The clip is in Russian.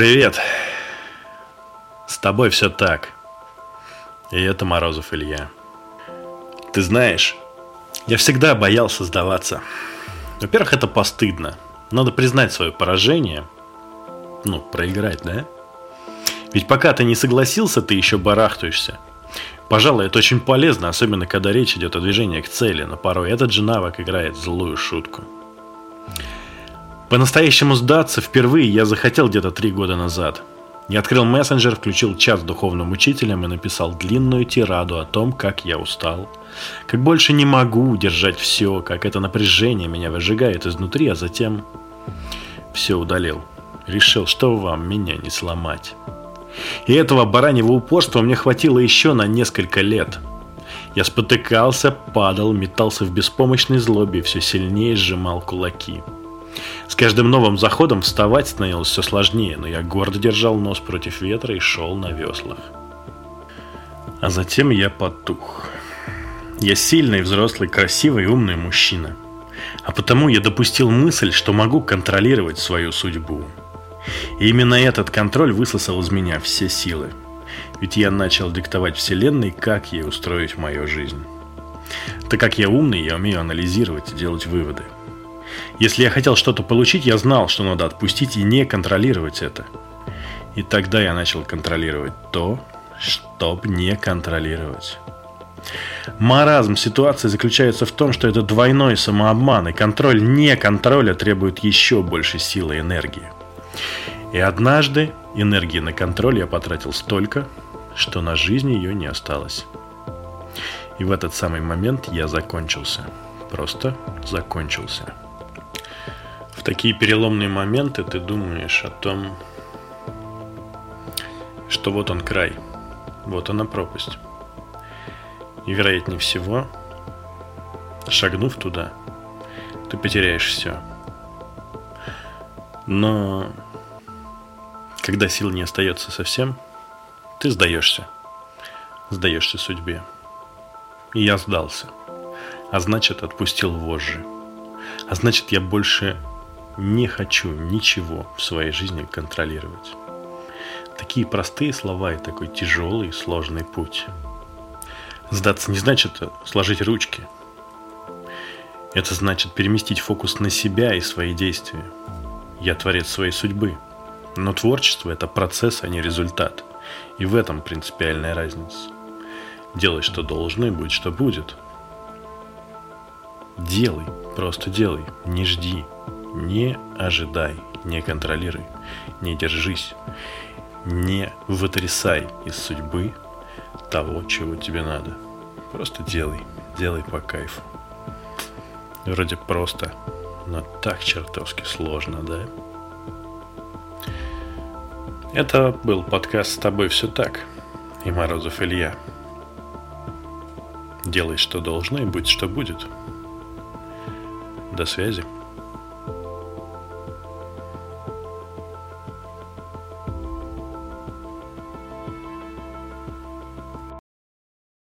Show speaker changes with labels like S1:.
S1: Привет. С тобой все так. И это Морозов Илья. Ты знаешь, я всегда боялся сдаваться. Во-первых, это постыдно. Надо признать свое поражение. Ну, проиграть, да? Ведь пока ты не согласился, ты еще барахтаешься. Пожалуй, это очень полезно, особенно когда речь идет о движении к цели, но порой этот же навык играет злую шутку. По-настоящему сдаться впервые я захотел где-то три года назад. Я открыл мессенджер, включил чат с духовным учителем и написал длинную тираду о том, как я устал. Как больше не могу удержать все, как это напряжение меня выжигает изнутри, а затем все удалил. Решил, что вам меня не сломать. И этого бараньего упорства мне хватило еще на несколько лет. Я спотыкался, падал, метался в беспомощной злобе и все сильнее сжимал кулаки. С каждым новым заходом вставать становилось все сложнее, но я гордо держал нос против ветра и шел на веслах. А затем я потух. Я сильный, взрослый, красивый умный мужчина. А потому я допустил мысль, что могу контролировать свою судьбу. И именно этот контроль высосал из меня все силы. Ведь я начал диктовать Вселенной, как ей устроить мою жизнь. Так как я умный, я умею анализировать и делать выводы. Если я хотел что-то получить, я знал, что надо отпустить и не контролировать это. И тогда я начал контролировать то, чтобы не контролировать. Маразм ситуации заключается в том, что это двойной самообман, и контроль не контроля требует еще больше силы и энергии. И однажды энергии на контроль я потратил столько, что на жизнь ее не осталось. И в этот самый момент я закончился. Просто закончился. В такие переломные моменты ты думаешь о том, что вот он край, вот она пропасть. И вероятнее всего, шагнув туда, ты потеряешь все. Но когда сил не остается совсем, ты сдаешься. Сдаешься судьбе. И я сдался. А значит, отпустил вожжи. А значит, я больше не хочу ничего в своей жизни контролировать. Такие простые слова и такой тяжелый сложный путь. Сдаться не значит сложить ручки. Это значит переместить фокус на себя и свои действия. Я творец своей судьбы. Но творчество – это процесс, а не результат. И в этом принципиальная разница. Делай, что должно, и будет, что будет. Делай, просто делай, не жди, не ожидай, не контролируй, не держись, не вытрясай из судьбы того, чего тебе надо. Просто делай, делай по кайфу. Вроде просто, но так чертовски сложно, да? Это был подкаст «С тобой все так» и Морозов Илья. Делай, что должно, и будь, что будет. До связи.